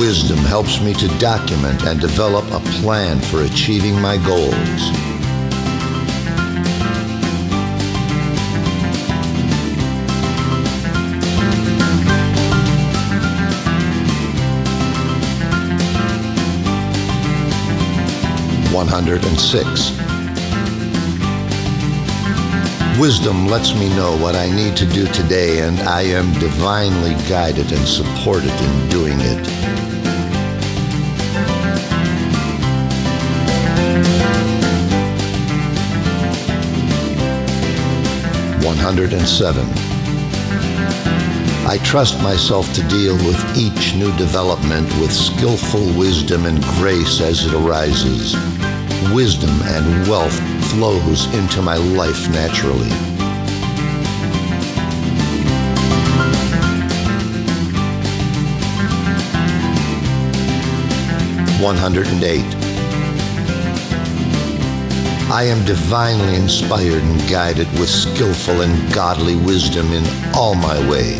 Wisdom helps me to document and develop a plan for achieving my goals. One hundred and six. Wisdom lets me know what I need to do today, and I am divinely guided and supported in doing it. One hundred and seven. I trust myself to deal with each new development with skillful wisdom and grace as it arises. Wisdom and wealth flows into my life naturally. One hundred and eight. I am divinely inspired and guided with skillful and godly wisdom in all my way.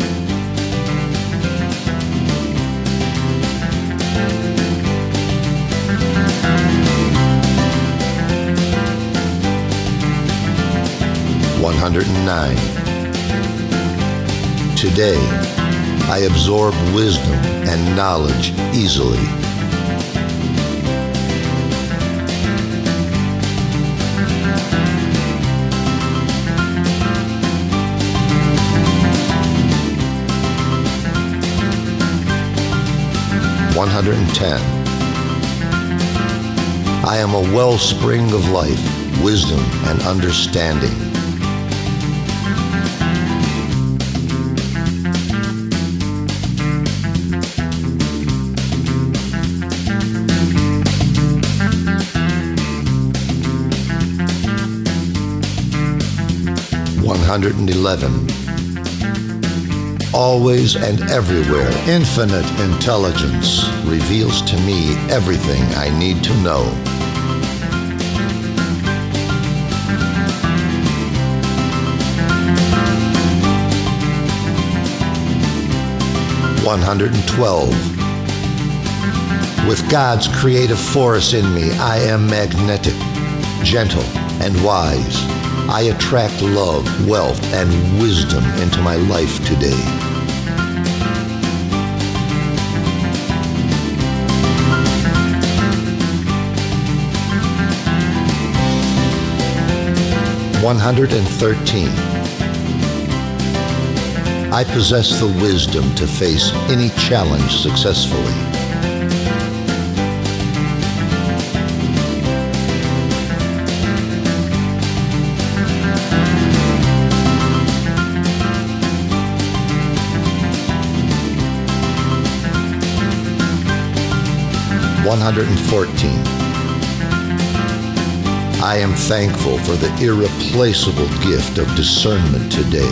One hundred and nine. Today, I absorb wisdom and knowledge easily. One hundred and ten. I am a wellspring of life, wisdom, and understanding. One hundred and eleven. Always and everywhere, infinite intelligence reveals to me everything I need to know. One hundred and twelve. With God's creative force in me, I am magnetic, gentle, and wise. I attract love, wealth, and wisdom into my life today. One hundred and thirteen. I possess the wisdom to face any challenge successfully. One hundred and fourteen. I am thankful for the irreplaceable gift of discernment today.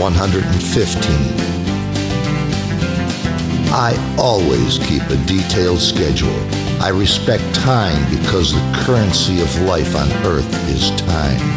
One hundred and fifteen. I always keep a detailed schedule. I respect time because the currency of life on earth is time.